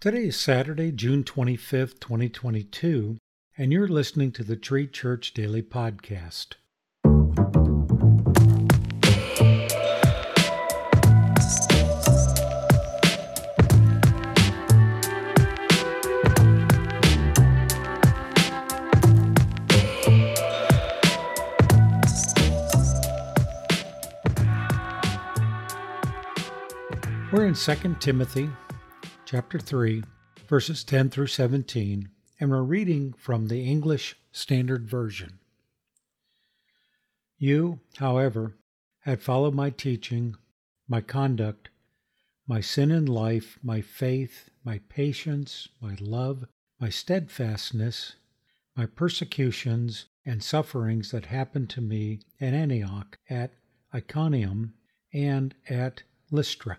Today is Saturday, June 25th, 2022, and you're listening to the Tree Church Daily Podcast. We're in 2 Timothy chapter 3, verses 10 through 17, and we're reading from the English Standard Version. You, however, had followed my teaching, my conduct, my sin in life, my faith, my patience, my love, my steadfastness, my persecutions and sufferings that happened to me at Antioch, at Iconium, and at Lystra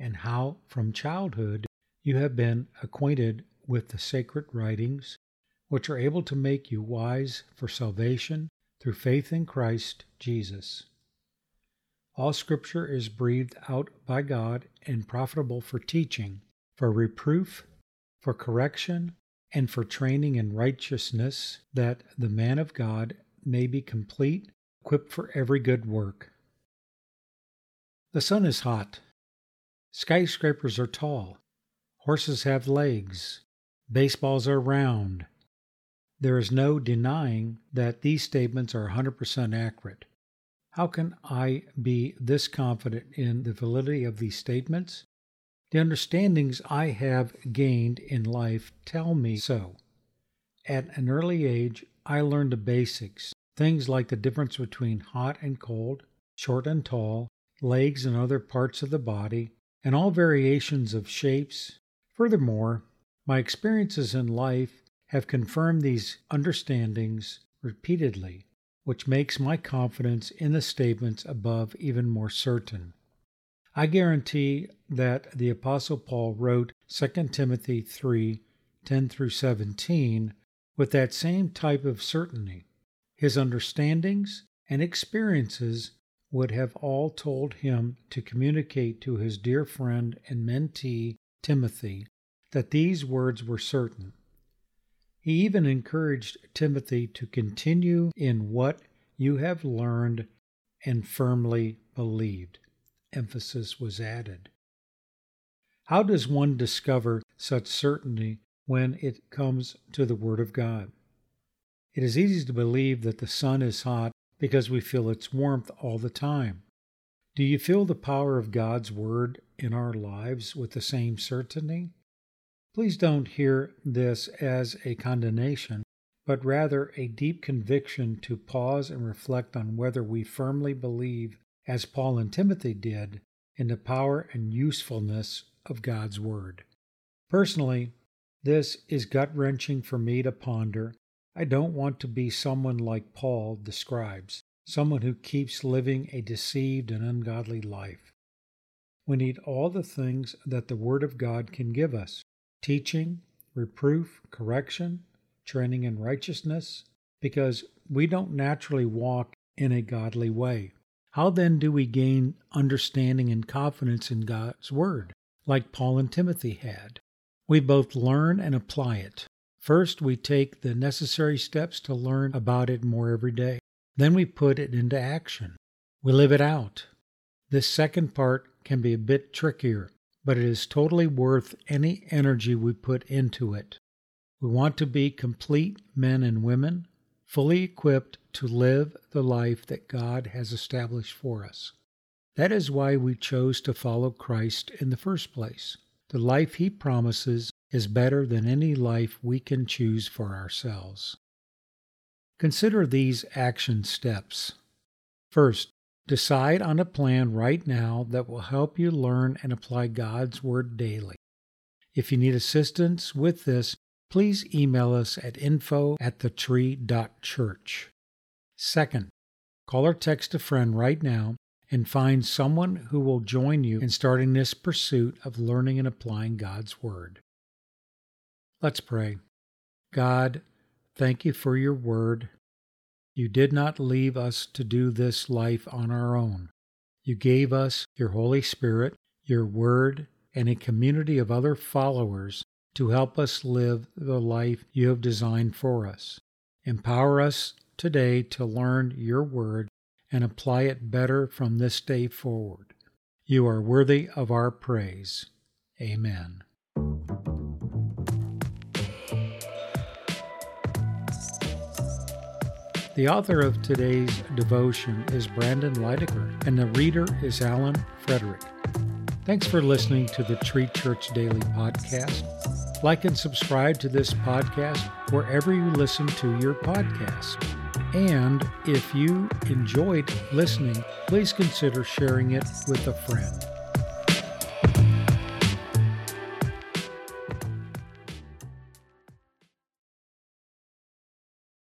and how from childhood you have been acquainted with the sacred writings, which are able to make you wise for salvation through faith in Christ Jesus. All Scripture is breathed out by God and profitable for teaching, for reproof, for correction, and for training in righteousness, that the man of God may be complete, equipped for every good work. The sun is hot, Skyscrapers are tall. Horses have legs. Baseballs are round. There is no denying that these statements are 100% accurate. How can I be this confident in the validity of these statements? The understandings I have gained in life tell me so. At an early age, I learned the basics, things like the difference between hot and cold, short and tall, legs and other parts of the body, and all variations of shapes. Furthermore, my experiences in life have confirmed these understandings repeatedly, which makes my confidence in the statements above even more certain. I guarantee that the Apostle Paul wrote 2 Timothy 3 10 through 17 with that same type of certainty. His understandings and experiences would have all told him to communicate to his dear friend and mentee, Timothy, that these words were certain. He even encouraged Timothy to continue in what you have learned and firmly believed. Emphasis was added. How does one discover such certainty when it comes to the Word of God? It is easy to believe that the sun is hot because we feel its warmth all the time. Do you feel the power of God's Word in our lives with the same certainty? Please don't hear this as a condemnation, but rather a deep conviction to pause and reflect on whether we firmly believe, as Paul and Timothy did, in the power and usefulness of God's Word. Personally, this is gut wrenching for me to ponder I don't want to be someone like Paul describes, someone who keeps living a deceived and ungodly life. We need all the things that the Word of God can give us teaching, reproof, correction, training in righteousness, because we don't naturally walk in a godly way. How then do we gain understanding and confidence in God's Word, like Paul and Timothy had? We both learn and apply it. First, we take the necessary steps to learn about it more every day. Then we put it into action. We live it out. This second part can be a bit trickier, but it is totally worth any energy we put into it. We want to be complete men and women, fully equipped to live the life that God has established for us. That is why we chose to follow Christ in the first place. The life he promises is better than any life we can choose for ourselves. Consider these action steps. First, decide on a plan right now that will help you learn and apply God's Word daily. If you need assistance with this, please email us at info at thetree.church. Second, call or text a friend right now and find someone who will join you in starting this pursuit of learning and applying God's Word. Let's pray. God, thank you for your Word. You did not leave us to do this life on our own. You gave us your Holy Spirit, your Word, and a community of other followers to help us live the life you have designed for us. Empower us today to learn your Word and apply it better from this day forward. You are worthy of our praise. Amen. The author of today's devotion is Brandon Lydecker, and the reader is Alan Frederick. Thanks for listening to the Tree Church Daily Podcast. Like and subscribe to this podcast wherever you listen to your podcast. And if you enjoyed listening, please consider sharing it with a friend.